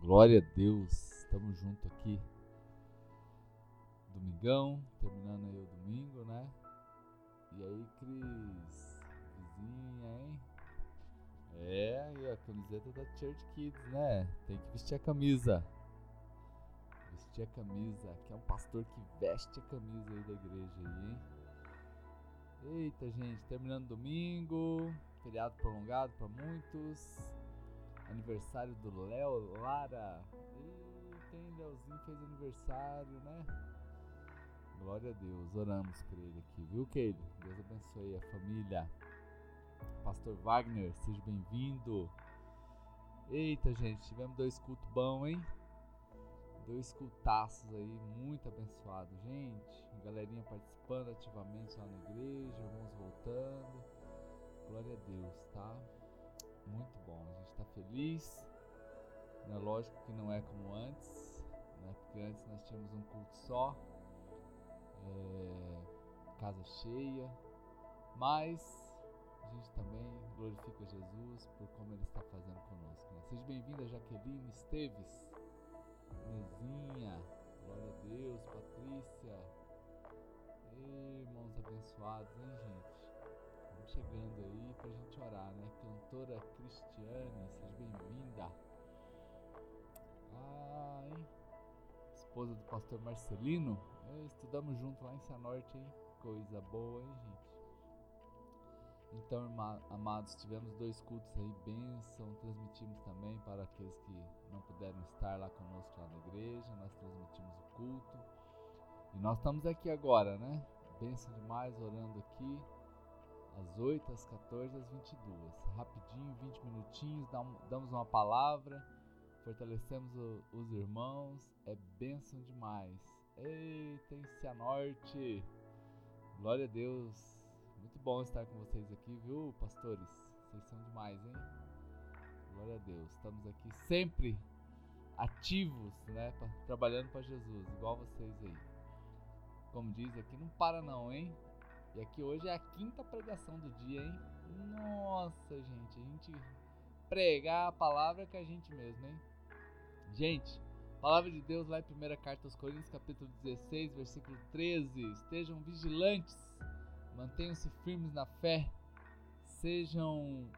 Glória a Deus, estamos juntos aqui. Domingão, terminando aí o domingo, né? E aí, Cris? Vizinha, hein? É, e a camiseta da Church Kids, né? Tem que vestir a camisa. Vestir a camisa. Aqui é um pastor que veste a camisa aí da igreja aí, hein? Eita, gente, terminando domingo, feriado prolongado para muitos. Aniversário do Léo Lara. Eita, hein, Léozinho fez aniversário, né? Glória a Deus, oramos por ele aqui, viu, Keile? Deus abençoe a família. Pastor Wagner, seja bem-vindo. Eita, gente, tivemos dois cultos bons, hein? Dois cultaços aí, muito abençoado, gente. Galerinha participando ativamente lá na igreja, irmãos voltando. Glória a Deus, tá? Muito bom, a gente tá feliz. É lógico que não é como antes, né? Porque antes nós tínhamos um culto só, é, casa cheia, mas a gente também glorifica Jesus por como Ele está fazendo conosco. Né? Seja bem-vinda, Jaqueline Esteves, Mezinha, glória a Deus, Patrícia, irmãos abençoados, hein, gente? Chegando aí pra gente orar, né? Cantora Cristiane, seja bem-vinda. Ai, esposa do pastor Marcelino, é, estudamos junto lá em Cianorte, hein? Coisa boa, hein, gente? Então, amados, tivemos dois cultos aí, bênção, transmitimos também para aqueles que não puderam estar lá conosco lá na igreja, nós transmitimos o culto. E nós estamos aqui agora, né? Bênção demais, orando aqui, às 8, às 14, às 22. Rapidinho, 20 minutinhos, damos uma palavra, fortalecemos os irmãos, é bênção demais. Eita, em Cianorte! Glória a Deus! Muito bom estar com vocês aqui, viu, pastores? Vocês são demais, hein? Glória a Deus. Estamos aqui sempre ativos, né? Trabalhando para Jesus, igual vocês aí. Como diz aqui, não para não, hein? E aqui hoje é a quinta pregação do dia, hein? Nossa, gente, a gente pregar a palavra com a gente mesmo, hein? Gente, palavra de Deus lá em 1 Carta aos Coríntios, capítulo 16, versículo 13. Estejam vigilantes Mantenham-se firmes na fé. Sejam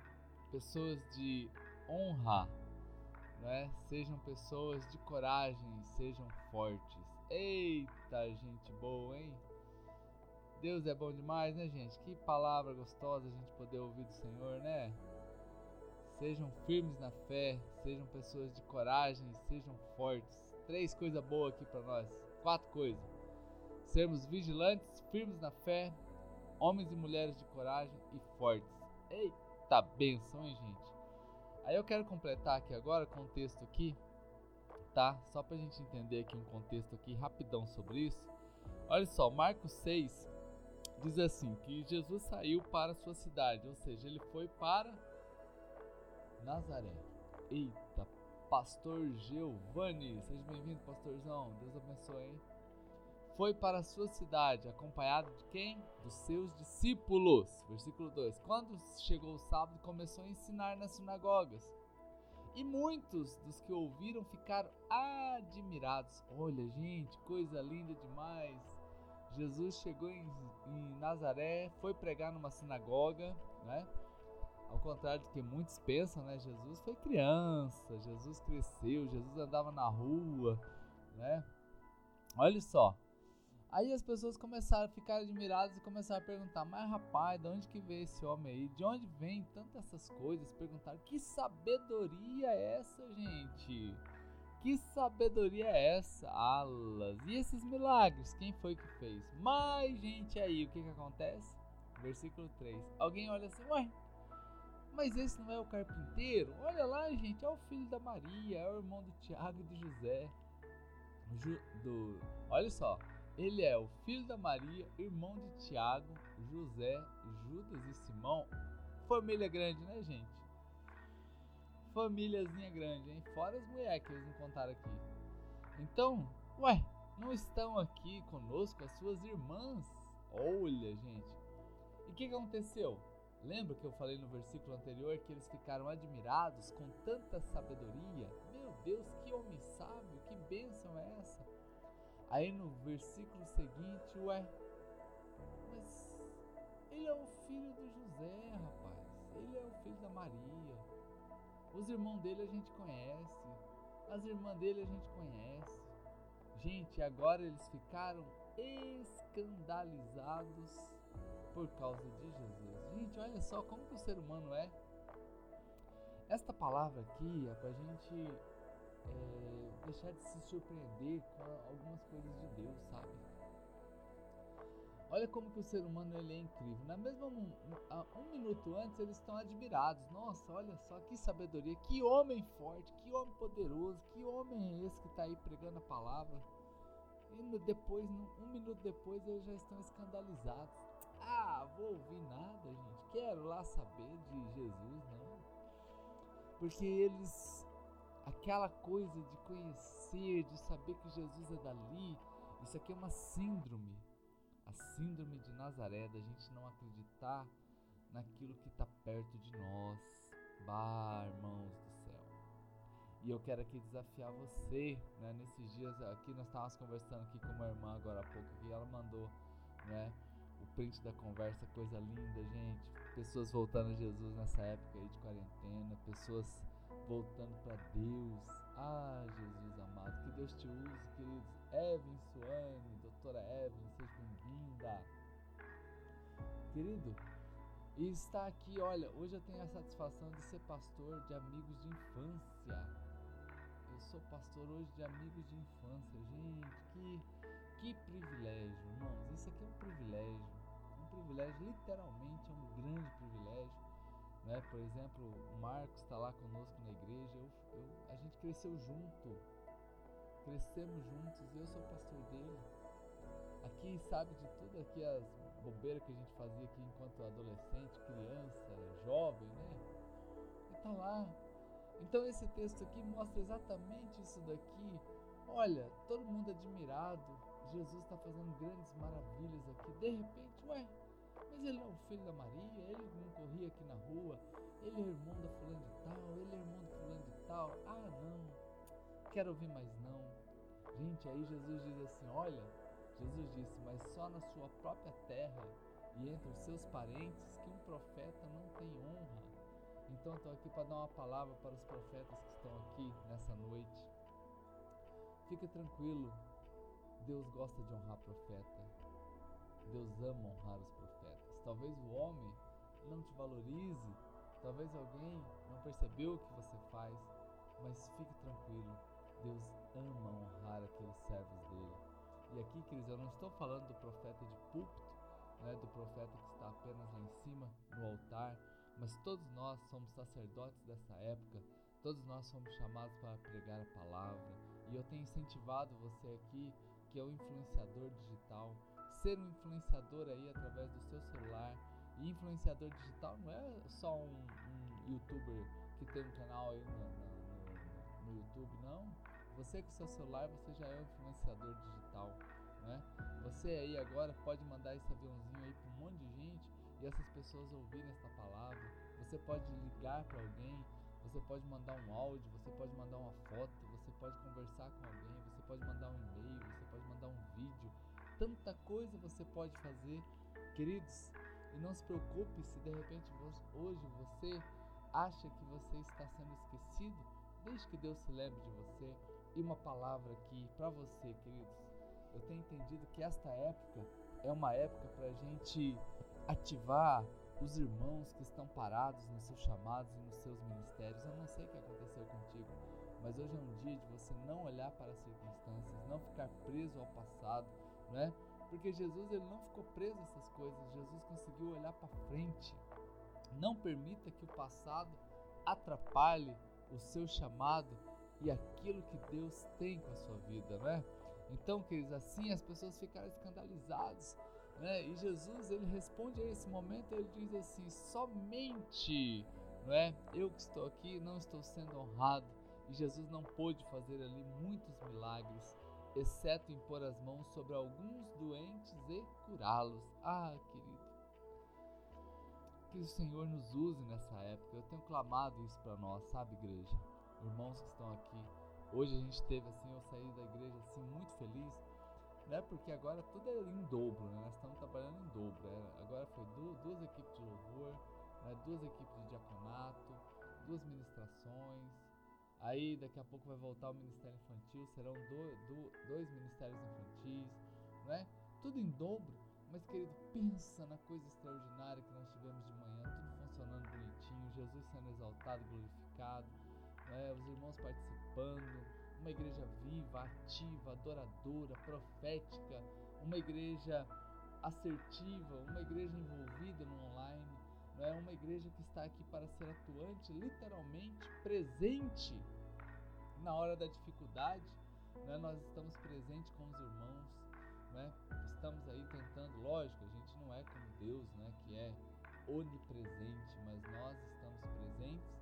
pessoas de honra, né? Sejam pessoas de coragem, sejam fortes. Eita, gente boa, hein? Deus é bom demais, né, gente? Que palavra gostosa a gente poder ouvir do Senhor, né? Sejam firmes na fé, sejam pessoas de coragem, sejam fortes. Três coisas boas aqui para nós. Quatro coisas. Sermos vigilantes, firmes na fé, homens e mulheres de coragem e fortes. Eita benção, hein, gente? Aí eu quero completar aqui agora com um texto aqui, tá? Só pra gente entender aqui um contexto aqui rapidão sobre isso. Olha só, Marcos 6 diz assim, que Jesus saiu para sua cidade, ou seja, ele foi para Nazaré. Eita, Pastor Giovanni, seja bem-vindo, pastorzão. Deus abençoe, hein? foi para sua cidade, acompanhado de quem? Dos seus discípulos. Versículo 2. Quando chegou o sábado, começou a ensinar nas sinagogas. E muitos dos que ouviram ficaram admirados. Olha, gente, coisa linda demais. Jesus chegou em, em Nazaré, foi pregar numa sinagoga, né? Ao contrário do que muitos pensam, né? Jesus foi criança, Jesus cresceu, Jesus andava na rua, né? Olha só, Aí as pessoas começaram a ficar admiradas e começaram a perguntar: Mas rapaz, de onde que veio esse homem aí? De onde vem tantas essas coisas? Perguntaram: Que sabedoria é essa, gente? Que sabedoria é essa? Alas. E esses milagres? Quem foi que fez? Mas, gente, aí, o que que acontece? Versículo 3. Alguém olha assim: Ué, mas esse não é o carpinteiro? Olha lá, gente, é o filho da Maria, é o irmão do Tiago e do José. do, olha só. Ele é o filho da Maria, irmão de Tiago, José, Judas e Simão. Família grande, né, gente? Famíliazinha grande, hein? Fora as mulheres que eles não contaram aqui. Então, ué, não estão aqui conosco as suas irmãs? Olha, gente. E o que, que aconteceu? Lembra que eu falei no versículo anterior que eles ficaram admirados com tanta sabedoria? Meu Deus, que homem sábio, que bênção é essa? Aí no versículo seguinte, ué, mas ele é o filho do José, rapaz. Ele é o filho da Maria. Os irmãos dele a gente conhece. As irmãs dele a gente conhece. Gente, agora eles ficaram escandalizados por causa de Jesus. Gente, olha só como que o ser humano é. Esta palavra aqui é para a gente é, deixar de se surpreender com algumas coisas de Deus, sabe? Olha como que o ser humano ele é incrível. Na mesma um, um minuto antes eles estão admirados. Nossa, olha só que sabedoria, que homem forte, que homem poderoso, que homem é esse que está aí pregando a palavra. E depois, um minuto depois, eles já estão escandalizados. Ah, vou ouvir nada, gente. Quero lá saber de Jesus, não. Porque eles, aquela coisa de conhecer, de saber que Jesus é dali, isso aqui é uma síndrome. Síndrome de Nazaré, da gente não acreditar naquilo que está perto de nós. Bah, irmãos do céu. E eu quero aqui desafiar você, né? Nesses dias aqui nós estávamos conversando aqui com uma irmã agora há pouco que ela mandou, né? o print da conversa, coisa linda, gente. Pessoas voltando a Jesus nessa época aí de quarentena, pessoas voltando para Deus. Ah, Jesus amado, que Deus te use, queridos. Evan Suane, doutora Evan, seja bem-vinda. Querido, e está aqui, olha, hoje eu tenho a satisfação de ser pastor de amigos de infância. Eu sou pastor hoje de amigos de infância, gente, que que privilégio, irmãos. Isso aqui é um privilégio. Um privilégio, literalmente, é um grande privilégio. Né? Por exemplo, o Marcos está lá conosco na igreja. Eu, eu, a gente cresceu junto. Crescemos juntos. Eu sou pastor dele. Aqui sabe de tudo aqui as bobeiras que a gente fazia aqui enquanto adolescente, criança, jovem, né? E tá lá. Então esse texto aqui mostra exatamente isso daqui. Olha, todo mundo admirado, Jesus está fazendo grandes maravilhas aqui. De repente, ué, mas ele é o filho da Maria, ele não corria aqui na rua, ele é irmão da fulano de tal, ele é irmão do fulano de tal. Ah, não, quero ouvir mais não. Gente, aí Jesus diz assim: olha, Jesus disse, mas só na sua própria terra e entre os seus parentes que um profeta não tem honra. Então estou aqui para dar uma palavra para os profetas que estão aqui nessa noite. Fica tranquilo, Deus gosta de honrar profeta. Deus ama honrar os profetas. Talvez o homem não te valorize, talvez alguém não percebeu o que você faz, mas fique tranquilo. Deus ama honrar aqueles servos dele. E aqui, queridos, eu não estou falando do profeta de púlpito, né, do profeta que está apenas lá em cima, no altar, mas todos nós somos sacerdotes dessa época, todos nós somos chamados para pregar a palavra. E eu tenho incentivado você aqui que é o influenciador digital, ser um influenciador aí através do seu celular. E influenciador digital não é só um, um youtuber que tem um canal aí no, no, no, YouTube, não. Você com seu celular, você já é um influenciador digital, né? Você aí agora pode mandar esse aviãozinho aí para um monte de gente e essas pessoas ouvirem esta palavra. Você pode ligar para alguém, você pode mandar um áudio, você pode mandar uma foto, você pode conversar com alguém, você pode mandar um e-mail, você pode mandar um vídeo. Tanta coisa você pode fazer, queridos. E não se preocupe se de repente hoje você acha que você está sendo esquecido. Deixe que Deus se lembre de você. E uma palavra aqui para você, queridos. Eu tenho entendido que esta época é uma época para a gente ativar os irmãos que estão parados nos seus chamados e nos seus ministérios. Eu não sei o que aconteceu contigo, mas hoje é um dia de você não olhar para as circunstâncias, não ficar preso ao passado, né? Porque Jesus ele não ficou preso a essas coisas, Jesus conseguiu olhar para frente. Não permita que o passado atrapalhe o seu chamado e aquilo que Deus tem com a sua vida, né? Então, queridos, assim as pessoas ficaram escandalizadas né? E Jesus ele responde a esse momento, ele diz assim: somente, não é? Eu que estou aqui não estou sendo honrado. E Jesus não pôde fazer ali muitos milagres, exceto impor as mãos sobre alguns doentes e curá-los. Ah, querido, que o Senhor nos use nessa época. Eu tenho clamado isso para nós, sabe, igreja? Irmãos que estão aqui, Hoje a gente teve assim, eu saí da igreja assim muito feliz, né? Porque agora tudo é em dobro, né? Nós estamos trabalhando em dobro. É, agora foi duas, duas equipes de louvor, né? duas equipes de diaconato, duas ministrações. Aí daqui a pouco vai voltar o Ministério Infantil, serão do, do, dois ministérios infantis, né? Tudo em dobro. Mas querido, pensa na coisa extraordinária que nós tivemos de manhã, tudo funcionando bonitinho, Jesus sendo exaltado, glorificado, né? os irmãos participando, uma igreja viva, ativa, adoradora, profética, uma igreja assertiva, uma igreja envolvida no online, não é uma igreja que está aqui para ser atuante, literalmente presente na hora da dificuldade, né? nós estamos presentes com os irmãos, né? estamos aí tentando, lógico, a gente não é como Deus, né? que é onipresente, mas nós estamos presentes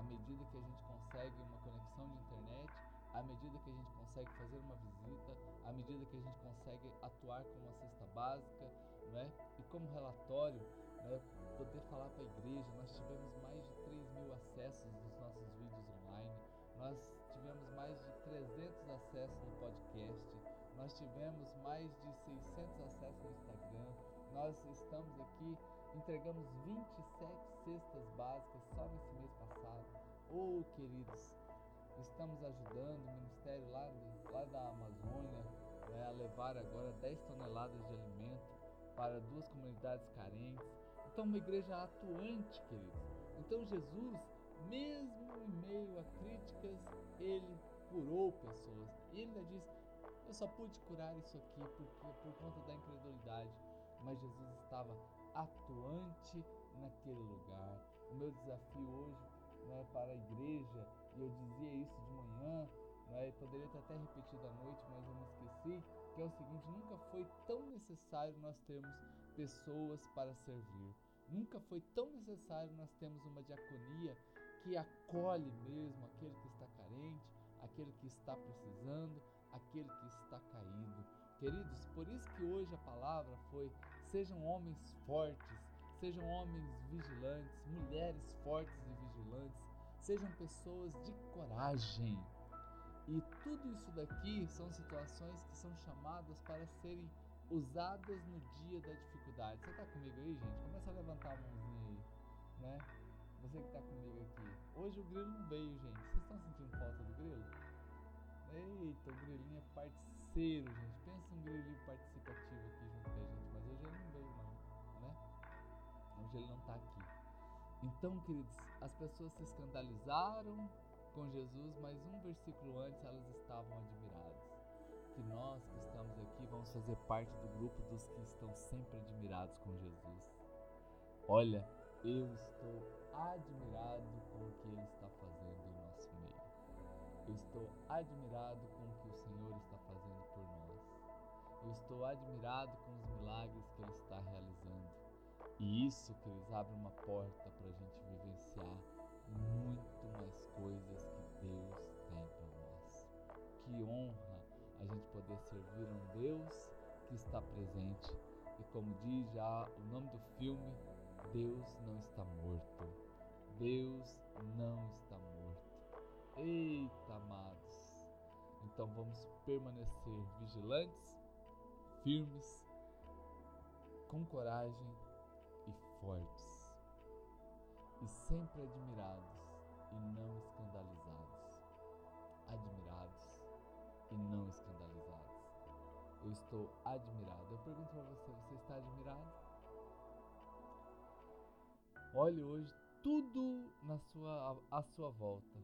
à medida que a gente consegue uma conexão de internet, à medida que a gente consegue fazer uma visita, à medida que a gente consegue atuar como uma cesta básica, né? e como relatório, né? poder falar para a igreja. Nós tivemos mais de 3 mil acessos dos nossos vídeos online, nós tivemos mais de 300 acessos no podcast, nós tivemos mais de 600 acessos no Instagram, nós estamos aqui, entregamos 27 cestas básicas só nesse mês. Oh, queridos, estamos ajudando o ministério lá, lá da Amazônia né, a levar agora 10 toneladas de alimento para duas comunidades carentes. Então, uma igreja atuante, queridos. Então, Jesus, mesmo em meio a críticas, ele curou pessoas. E ele ainda diz: Eu só pude curar isso aqui porque, por conta da incredulidade. Mas Jesus estava atuante naquele lugar. O meu desafio hoje né, para a igreja, e eu dizia isso de manhã, né, poderia ter até repetido à noite, mas eu me esqueci, que é o seguinte: nunca foi tão necessário nós termos pessoas para servir. Nunca foi tão necessário nós termos uma diaconia que acolhe mesmo aquele que está carente, aquele que está precisando, aquele que está caído. Queridos, por isso que hoje a palavra foi: sejam homens fortes, sejam homens vigilantes, mulheres fortes e vigilantes, sejam pessoas de coragem. E tudo isso daqui são situações que são chamadas para serem usadas no dia da dificuldade. Você está comigo aí, gente? Começa a levantar a mãozinha aí, né? Você que está comigo aqui. Hoje o grilo não veio, gente. Vocês estão sentindo falta do grilo? Eita, o grilinho é parceiro, gente. Pensa um grilinho participativo aqui junto com a gente. Mas hoje ele não? Ele não está aqui. Então, queridos, as pessoas se escandalizaram com Jesus, mas um versículo antes elas estavam admiradas. Que nós que estamos aqui vamos fazer parte do grupo dos que estão sempre admirados com Jesus. Olha, eu estou admirado com o que Ele está fazendo em nosso meio. Eu estou admirado com o que o Senhor está fazendo por nós. Eu estou admirado com os milagres que Ele está realizando. E isso, queridos, abre uma porta para a gente vivenciar muito mais coisas que Deus tem para nós. Que honra a gente poder servir um Deus que está presente. E como diz já o nome do filme, Deus não está morto. Deus não está morto. Eita, amados. Então vamos permanecer vigilantes, firmes, com coragem fortes, e sempre admirados e não escandalizados. Admirados e não escandalizados. Eu estou admirado. Eu pergunto para você: você está admirado? Olhe hoje tudo na sua, à sua volta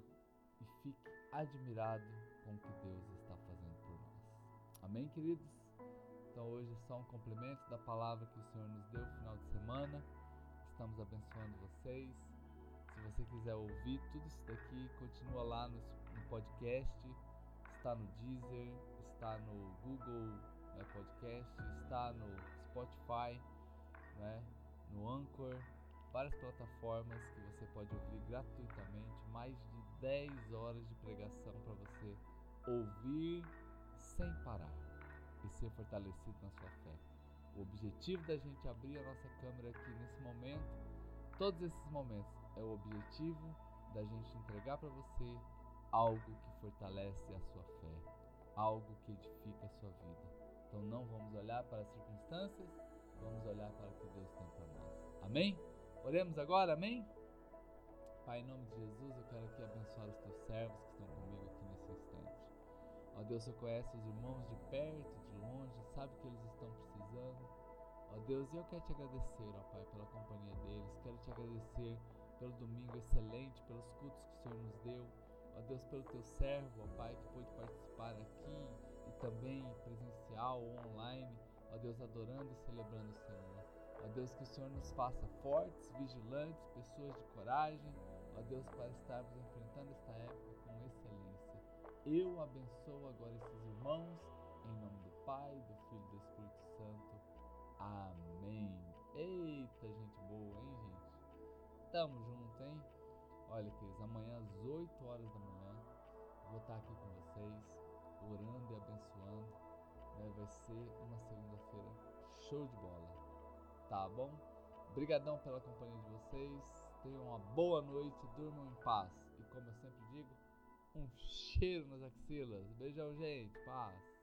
e fique admirado com o que Deus está fazendo por nós. Amém, queridos? Então hoje é só um complemento da palavra que o Senhor nos deu no final de semana. Estamos abençoando vocês. Se você quiser ouvir tudo isso daqui, continua lá no, no podcast. Está no Deezer, está no Google né, Podcast, está no Spotify, né, no Anchor, várias plataformas que você pode ouvir gratuitamente, mais de 10 horas de pregação para você ouvir sem parar e ser fortalecido na sua fé. O objetivo da gente abrir a nossa câmera aqui nesse momento, todos esses momentos, é o objetivo da gente entregar para você algo que fortalece a sua fé, algo que edifica a sua vida. Então não vamos olhar para as circunstâncias, vamos olhar para o que Deus tem para nós. Amém? Oremos agora, amém? Pai, em nome de Jesus, eu quero aqui abençoar os teus servos que estão comigo. Ó Deus, você conhece os irmãos de perto, de longe, sabe que eles estão precisando. Ó Deus, eu quero te agradecer, ó Pai, pela companhia deles. Quero te agradecer pelo domingo excelente, pelos cultos que o Senhor nos deu. Ó Deus, pelo teu servo, ó Pai, que pôde participar aqui e também presencial ou online. Ó Deus, adorando e celebrando o Senhor. Ó Deus, que o Senhor nos faça fortes, vigilantes, pessoas de coragem. Ó Deus, para estarmos enfrentando esta época. Eu abençoo agora esses irmãos, em nome do Pai, do Filho e do Espírito Santo. Amém. Eita, gente boa, hein, gente? Tamo junto, hein? Olha, queridos, amanhã às 8 horas da manhã vou estar aqui com vocês, orando e abençoando. Né? Vai ser uma segunda-feira show de bola. Tá bom? Obrigadão pela companhia de vocês. Tenham uma boa noite, durmam em paz. E como eu sempre digo, um cheiro nas axilas. Beijão, gente. Paz.